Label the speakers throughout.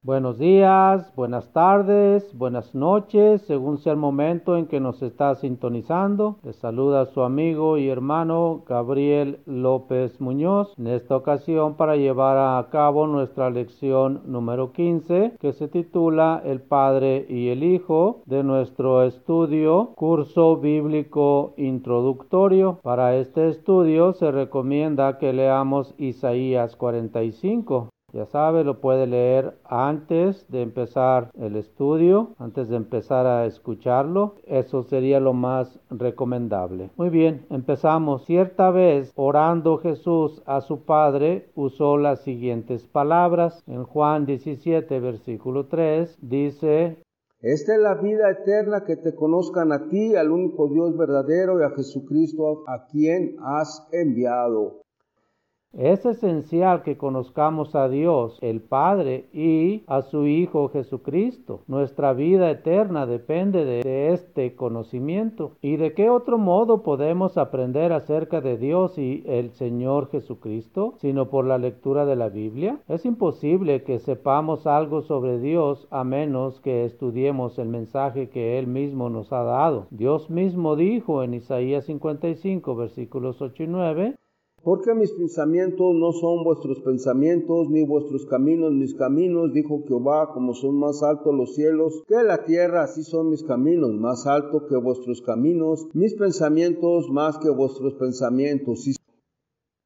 Speaker 1: Buenos días, buenas tardes, buenas noches, según sea el momento en que nos está sintonizando. Les saluda su amigo y hermano Gabriel López Muñoz en esta ocasión para llevar a cabo nuestra lección número 15 que se titula El Padre y el Hijo de nuestro estudio Curso Bíblico Introductorio. Para este estudio se recomienda que leamos Isaías 45. Ya sabe, lo puede leer antes de empezar el estudio, antes de empezar a escucharlo. Eso sería lo más recomendable. Muy bien, empezamos. Cierta vez, orando Jesús a su Padre, usó las siguientes palabras. En Juan 17, versículo 3, dice,
Speaker 2: esta es la vida eterna que te conozcan a ti, al único Dios verdadero y a Jesucristo a quien has enviado.
Speaker 1: Es esencial que conozcamos a Dios, el Padre, y a su Hijo Jesucristo. Nuestra vida eterna depende de este conocimiento. ¿Y de qué otro modo podemos aprender acerca de Dios y el Señor Jesucristo, sino por la lectura de la Biblia? Es imposible que sepamos algo sobre Dios a menos que estudiemos el mensaje que Él mismo nos ha dado. Dios mismo dijo en Isaías 55, versículos 8 y 9,
Speaker 2: porque mis pensamientos no son vuestros pensamientos, ni vuestros caminos mis caminos, dijo Jehová, como son más altos los cielos que la tierra, así son mis caminos, más altos que vuestros caminos, mis pensamientos más que vuestros pensamientos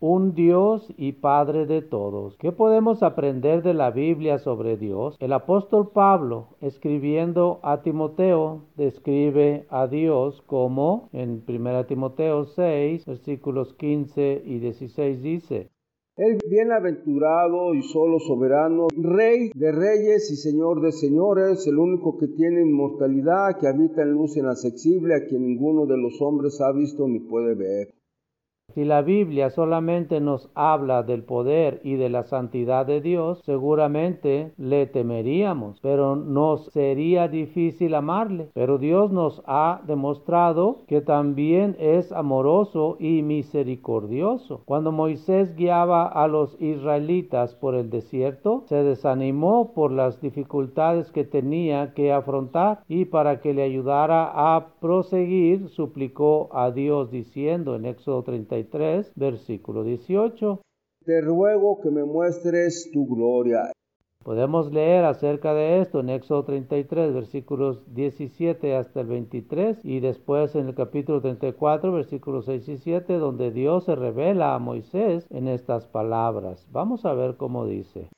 Speaker 1: un Dios y Padre de todos. ¿Qué podemos aprender de la Biblia sobre Dios? El apóstol Pablo, escribiendo a Timoteo, describe a Dios como en 1 Timoteo 6, versículos 15 y 16 dice,
Speaker 2: el bienaventurado y solo soberano, Rey de reyes y Señor de señores, el único que tiene inmortalidad, que habita en luz inaccesible, a quien ninguno de los hombres ha visto ni puede ver.
Speaker 1: Si la Biblia solamente nos habla del poder y de la santidad de Dios, seguramente le temeríamos, pero nos sería difícil amarle. Pero Dios nos ha demostrado que también es amoroso y misericordioso. Cuando Moisés guiaba a los israelitas por el desierto, se desanimó por las dificultades que tenía que afrontar y para que le ayudara a proseguir, suplicó a Dios diciendo en Éxodo 33, versículo 18.
Speaker 2: Te ruego que me muestres tu gloria.
Speaker 1: Podemos leer acerca de esto en Éxodo 33, versículos 17 hasta el 23, y después en el capítulo 34, versículos 6 y 7, donde Dios se revela a Moisés en estas palabras. Vamos a ver cómo dice.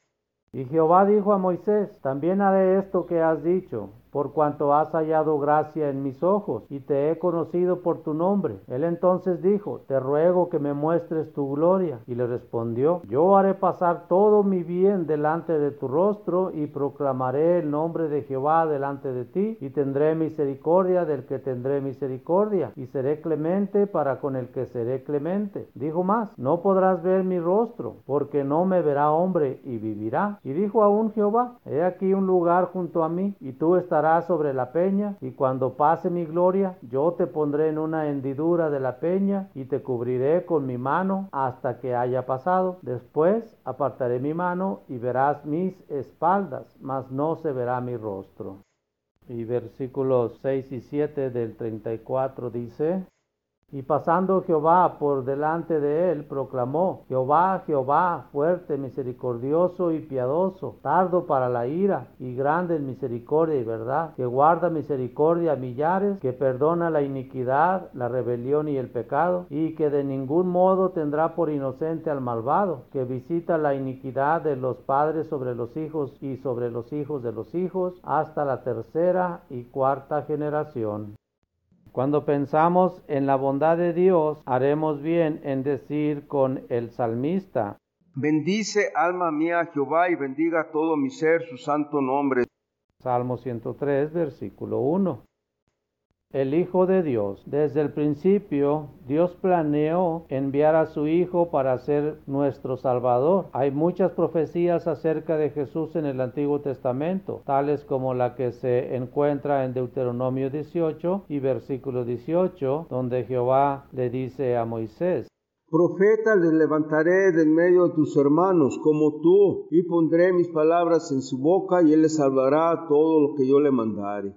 Speaker 1: Y Jehová dijo a Moisés, también haré esto que has dicho, por cuanto has hallado gracia en mis ojos, y te he conocido por tu nombre. Él entonces dijo, te ruego que me muestres tu gloria. Y le respondió, yo haré pasar todo mi bien delante de tu rostro, y proclamaré el nombre de Jehová delante de ti, y tendré misericordia del que tendré misericordia, y seré clemente para con el que seré clemente. Dijo más, no podrás ver mi rostro, porque no me verá hombre y vivirá. Y dijo aún Jehová, he aquí un lugar junto a mí, y tú sobre la peña, y cuando pase mi gloria, yo te pondré en una hendidura de la peña, y te cubriré con mi mano hasta que haya pasado. Después apartaré mi mano, y verás mis espaldas, mas no se verá mi rostro. Y versículos 6 y 7 del 34 dice, y pasando Jehová por delante de él, proclamó, Jehová, Jehová, fuerte, misericordioso y piadoso, tardo para la ira y grande en misericordia y verdad, que guarda misericordia a millares, que perdona la iniquidad, la rebelión y el pecado, y que de ningún modo tendrá por inocente al malvado, que visita la iniquidad de los padres sobre los hijos y sobre los hijos de los hijos, hasta la tercera y cuarta generación. Cuando pensamos en la bondad de Dios, haremos bien en decir con el salmista,
Speaker 2: Bendice alma mía Jehová y bendiga todo mi ser su santo nombre.
Speaker 1: Salmo 103, versículo 1 el Hijo de Dios. Desde el principio, Dios planeó enviar a su Hijo para ser nuestro Salvador. Hay muchas profecías acerca de Jesús en el Antiguo Testamento, tales como la que se encuentra en Deuteronomio 18 y versículo 18, donde Jehová le dice a Moisés,
Speaker 2: Profeta les levantaré de en medio de tus hermanos como tú, y pondré mis palabras en su boca, y él les salvará todo lo que yo le mandare.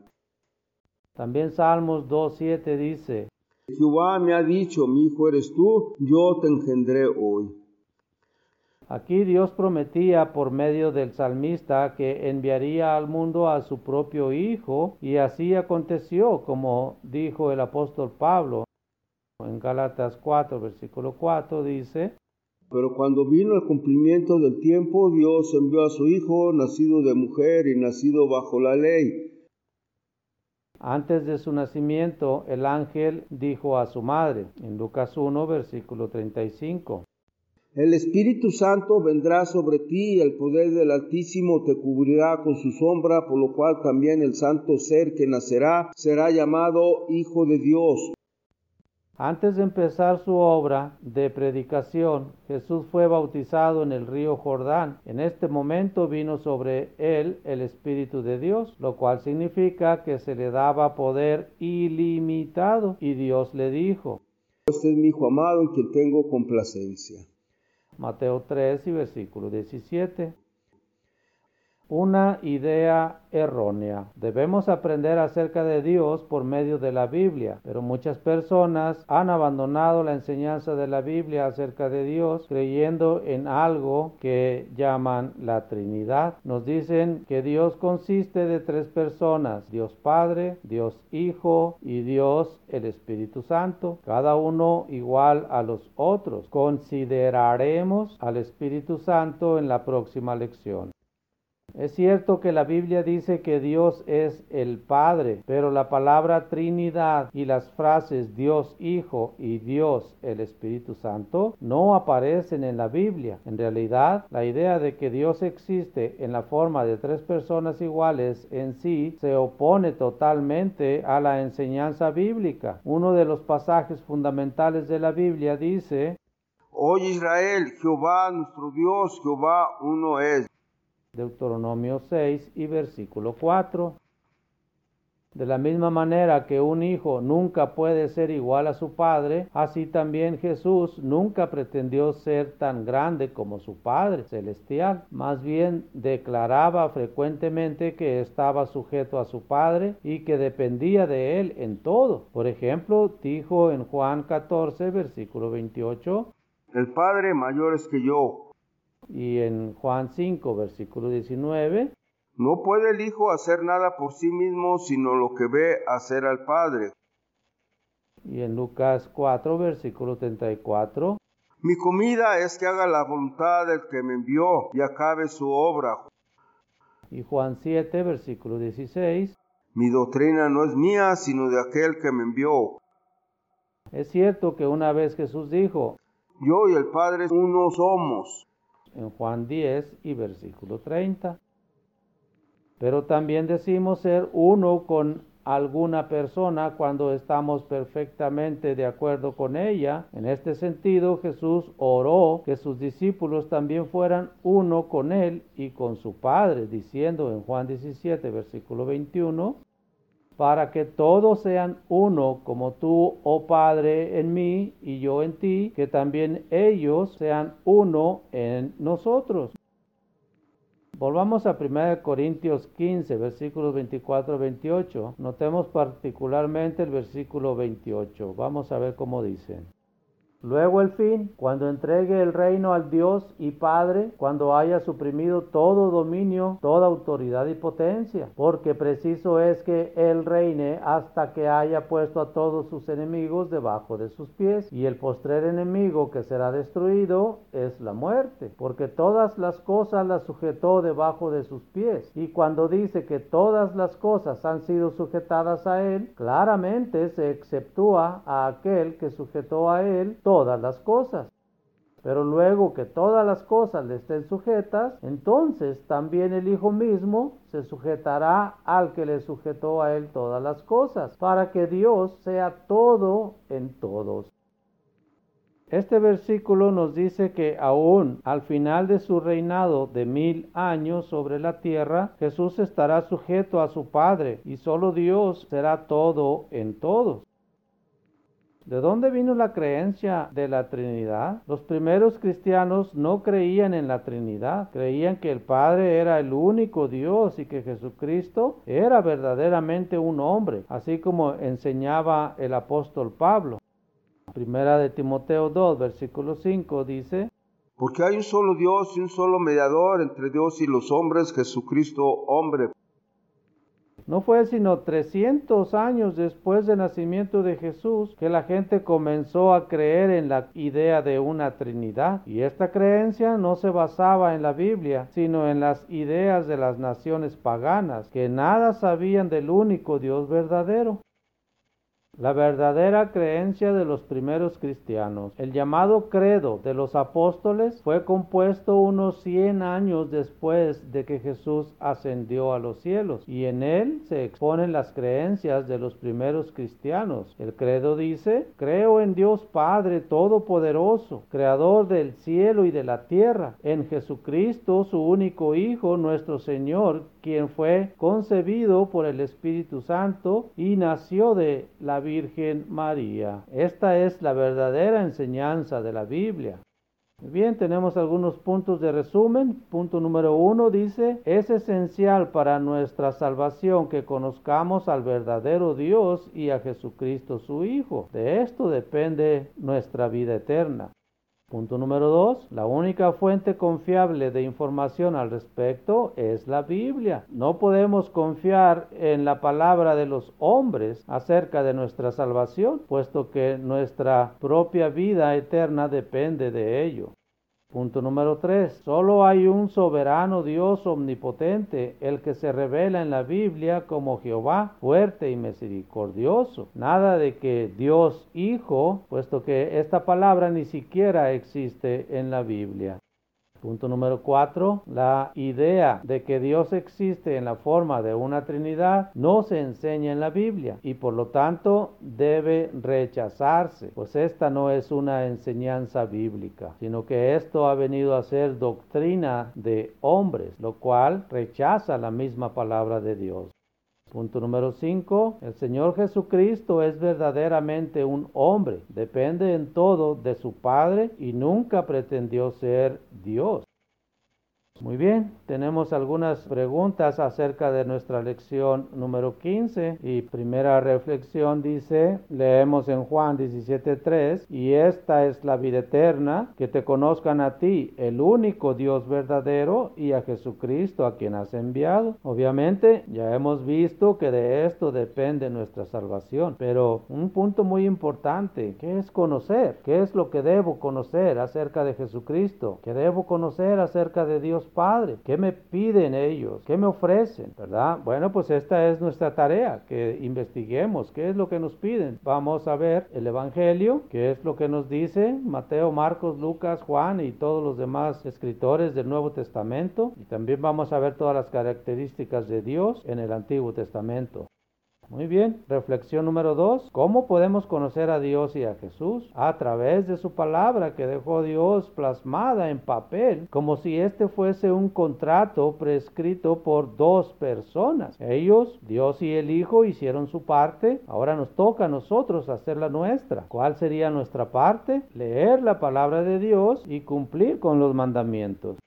Speaker 1: También Salmos 2.7 dice,
Speaker 2: Jehová me ha dicho, mi hijo eres tú, yo te engendré hoy.
Speaker 1: Aquí Dios prometía por medio del salmista que enviaría al mundo a su propio Hijo y así aconteció, como dijo el apóstol Pablo. En Gálatas 4, versículo 4 dice,
Speaker 2: Pero cuando vino el cumplimiento del tiempo, Dios envió a su Hijo, nacido de mujer y nacido bajo la ley.
Speaker 1: Antes de su nacimiento, el ángel dijo a su madre, en Lucas 1, versículo 35,
Speaker 2: el Espíritu Santo vendrá sobre ti y el poder del Altísimo te cubrirá con su sombra, por lo cual también el santo ser que nacerá será llamado Hijo de Dios.
Speaker 1: Antes de empezar su obra de predicación, Jesús fue bautizado en el río Jordán. En este momento vino sobre él el Espíritu de Dios, lo cual significa que se le daba poder ilimitado. Y Dios le dijo,
Speaker 2: Este es mi Hijo amado en quien tengo complacencia.
Speaker 1: Mateo 3 y versículo 17. Una idea errónea. Debemos aprender acerca de Dios por medio de la Biblia, pero muchas personas han abandonado la enseñanza de la Biblia acerca de Dios creyendo en algo que llaman la Trinidad. Nos dicen que Dios consiste de tres personas, Dios Padre, Dios Hijo y Dios el Espíritu Santo, cada uno igual a los otros. Consideraremos al Espíritu Santo en la próxima lección. Es cierto que la Biblia dice que Dios es el Padre, pero la palabra Trinidad y las frases Dios Hijo y Dios el Espíritu Santo no aparecen en la Biblia. En realidad, la idea de que Dios existe en la forma de tres personas iguales en sí se opone totalmente a la enseñanza bíblica. Uno de los pasajes fundamentales de la Biblia dice,
Speaker 2: Oye Israel, Jehová nuestro Dios, Jehová uno es.
Speaker 1: Deuteronomio 6 y versículo 4. De la misma manera que un hijo nunca puede ser igual a su padre, así también Jesús nunca pretendió ser tan grande como su Padre celestial. Más bien declaraba frecuentemente que estaba sujeto a su Padre y que dependía de él en todo. Por ejemplo, dijo en Juan 14, versículo 28,
Speaker 2: El Padre mayor es que yo,
Speaker 1: y en Juan 5, versículo 19,
Speaker 2: no puede el Hijo hacer nada por sí mismo, sino lo que ve hacer al Padre.
Speaker 1: Y en Lucas 4, versículo 34,
Speaker 2: mi comida es que haga la voluntad del que me envió y acabe su obra.
Speaker 1: Y Juan 7, versículo 16,
Speaker 2: mi doctrina no es mía, sino de aquel que me envió.
Speaker 1: Es cierto que una vez Jesús dijo,
Speaker 2: yo y el Padre uno somos
Speaker 1: en Juan 10 y versículo 30. Pero también decimos ser uno con alguna persona cuando estamos perfectamente de acuerdo con ella. En este sentido, Jesús oró que sus discípulos también fueran uno con él y con su Padre, diciendo en Juan 17, versículo 21, para que todos sean uno, como tú, oh Padre, en mí y yo en ti, que también ellos sean uno en nosotros. Volvamos a 1 Corintios 15, versículos 24 28. Notemos particularmente el versículo 28. Vamos a ver cómo dice. Luego el fin, cuando entregue el reino al Dios y Padre, cuando haya suprimido todo dominio, toda autoridad y potencia, porque preciso es que Él reine hasta que haya puesto a todos sus enemigos debajo de sus pies, y el postrer enemigo que será destruido es la muerte, porque todas las cosas las sujetó debajo de sus pies, y cuando dice que todas las cosas han sido sujetadas a Él, claramente se exceptúa a aquel que sujetó a Él todas las cosas. Pero luego que todas las cosas le estén sujetas, entonces también el Hijo mismo se sujetará al que le sujetó a él todas las cosas, para que Dios sea todo en todos. Este versículo nos dice que aún al final de su reinado de mil años sobre la tierra, Jesús estará sujeto a su Padre y solo Dios será todo en todos. ¿De dónde vino la creencia de la Trinidad? Los primeros cristianos no creían en la Trinidad, creían que el Padre era el único Dios y que Jesucristo era verdaderamente un hombre, así como enseñaba el apóstol Pablo. Primera de Timoteo 2, versículo 5 dice,
Speaker 2: Porque hay un solo Dios y un solo mediador entre Dios y los hombres, Jesucristo hombre
Speaker 1: no fue sino 300 años después del nacimiento de Jesús que la gente comenzó a creer en la idea de una Trinidad. Y esta creencia no se basaba en la Biblia, sino en las ideas de las naciones paganas, que nada sabían del único Dios verdadero. La verdadera creencia de los primeros cristianos. El llamado credo de los apóstoles fue compuesto unos 100 años después de que Jesús ascendió a los cielos y en él se exponen las creencias de los primeros cristianos. El credo dice, creo en Dios Padre Todopoderoso, Creador del cielo y de la tierra, en Jesucristo, su único Hijo, nuestro Señor, quien fue concebido por el Espíritu Santo y nació de la Virgen María. Esta es la verdadera enseñanza de la Biblia. Bien, tenemos algunos puntos de resumen. Punto número uno dice, es esencial para nuestra salvación que conozcamos al verdadero Dios y a Jesucristo su Hijo. De esto depende nuestra vida eterna. Punto número dos, la única fuente confiable de información al respecto es la Biblia. No podemos confiar en la palabra de los hombres acerca de nuestra salvación, puesto que nuestra propia vida eterna depende de ello. Punto número 3. Solo hay un soberano Dios omnipotente, el que se revela en la Biblia como Jehová, fuerte y misericordioso. Nada de que Dios Hijo, puesto que esta palabra ni siquiera existe en la Biblia. Punto número cuatro, la idea de que Dios existe en la forma de una Trinidad no se enseña en la Biblia y por lo tanto debe rechazarse, pues esta no es una enseñanza bíblica, sino que esto ha venido a ser doctrina de hombres, lo cual rechaza la misma palabra de Dios. Punto número 5. El Señor Jesucristo es verdaderamente un hombre. Depende en todo de su Padre y nunca pretendió ser Dios. Muy bien, tenemos algunas preguntas acerca de nuestra lección número 15 y primera reflexión dice, leemos en Juan 17.3, y esta es la vida eterna, que te conozcan a ti, el único Dios verdadero, y a Jesucristo a quien has enviado. Obviamente ya hemos visto que de esto depende nuestra salvación, pero un punto muy importante, ¿qué es conocer? ¿Qué es lo que debo conocer acerca de Jesucristo? ¿Qué debo conocer acerca de Dios Padre? ¿Qué me piden ellos? ¿Qué me ofrecen? ¿Verdad? Bueno, pues esta es nuestra tarea, que investiguemos qué es lo que nos piden. Vamos a ver el Evangelio, qué es lo que nos dice Mateo, Marcos, Lucas, Juan y todos los demás escritores del Nuevo Testamento. Y también vamos a ver todas las características de Dios en el Antiguo Testamento. Muy bien, reflexión número dos. ¿Cómo podemos conocer a Dios y a Jesús? A través de su palabra que dejó Dios plasmada en papel, como si este fuese un contrato prescrito por dos personas. Ellos, Dios y el Hijo, hicieron su parte. Ahora nos toca a nosotros hacer la nuestra. ¿Cuál sería nuestra parte? Leer la palabra de Dios y cumplir con los mandamientos.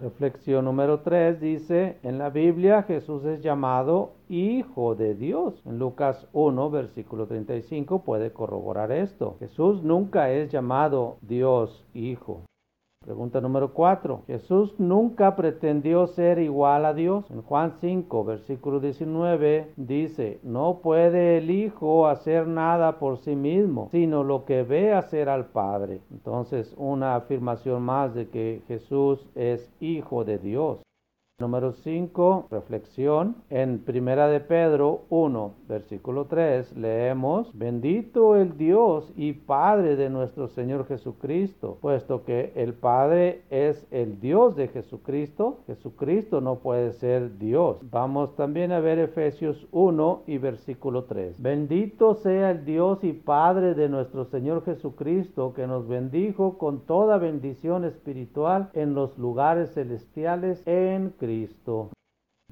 Speaker 1: Reflexión número 3 dice, en la Biblia Jesús es llamado Hijo de Dios. En Lucas 1, versículo 35 puede corroborar esto. Jesús nunca es llamado Dios Hijo. Pregunta número 4. Jesús nunca pretendió ser igual a Dios. En Juan 5, versículo 19 dice, no puede el Hijo hacer nada por sí mismo, sino lo que ve hacer al Padre. Entonces, una afirmación más de que Jesús es Hijo de Dios. Número 5, reflexión. En Primera de Pedro 1, versículo 3, leemos, bendito el Dios y Padre de nuestro Señor Jesucristo, puesto que el Padre es el Dios de Jesucristo, Jesucristo no puede ser Dios. Vamos también a ver Efesios 1 y versículo 3. Bendito sea el Dios y Padre de nuestro Señor Jesucristo, que nos bendijo con toda bendición espiritual en los lugares celestiales en Cristo. Cristo.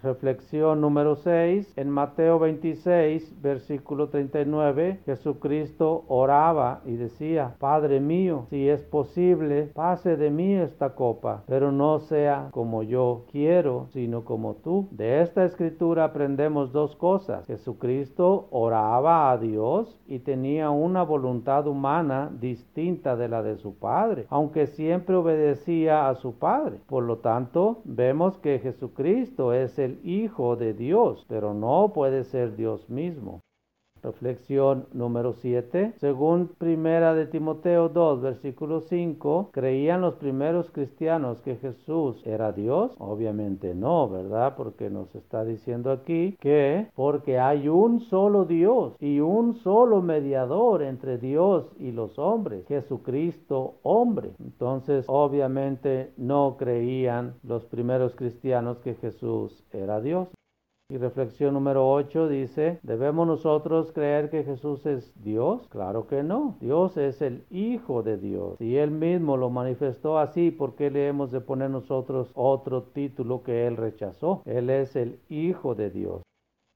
Speaker 1: Reflexión número 6. En Mateo 26, versículo 39, Jesucristo oraba y decía, Padre mío, si es posible, pase de mí esta copa, pero no sea como yo quiero, sino como tú. De esta escritura aprendemos dos cosas. Jesucristo oraba a Dios y tenía una voluntad humana distinta de la de su Padre, aunque siempre obedecía a su Padre. Por lo tanto, vemos que Jesucristo es el Hijo de Dios, pero no puede ser Dios mismo. Reflexión número 7. Según Primera de Timoteo 2, versículo 5, ¿creían los primeros cristianos que Jesús era Dios? Obviamente no, ¿verdad? Porque nos está diciendo aquí que porque hay un solo Dios y un solo mediador entre Dios y los hombres, Jesucristo hombre. Entonces, obviamente no creían los primeros cristianos que Jesús era Dios. Y reflexión número 8 dice, ¿debemos nosotros creer que Jesús es Dios? Claro que no. Dios es el Hijo de Dios. Y Él mismo lo manifestó así, ¿por qué le hemos de poner nosotros otro título que Él rechazó? Él es el Hijo de Dios.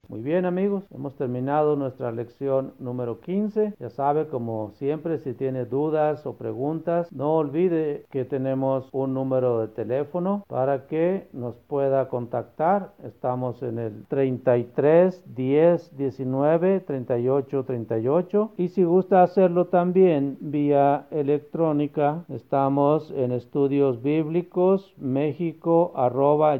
Speaker 1: Muy bien amigos, hemos terminado nuestra lección número 15. Ya sabe, como siempre, si tiene dudas o preguntas, no olvide que tenemos un número de teléfono para que nos pueda contactar. Estamos en el 33 10 19 38 38 y si gusta hacerlo también vía electrónica, estamos en estudios bíblicos México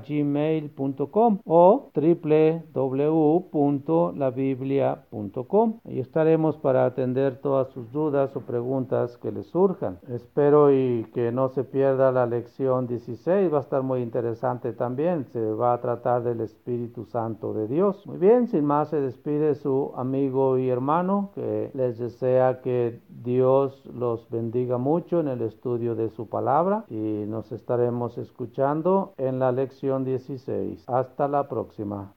Speaker 1: gmail.com o www www.labiblia.com. y estaremos para atender todas sus dudas o preguntas que les surjan. Espero y que no se pierda la lección 16, va a estar muy interesante también. Se va a tratar del Espíritu Santo de Dios. Muy bien, sin más se despide su amigo y hermano que les desea que Dios los bendiga mucho en el estudio de su palabra y nos estaremos escuchando en la lección 16. Hasta la próxima.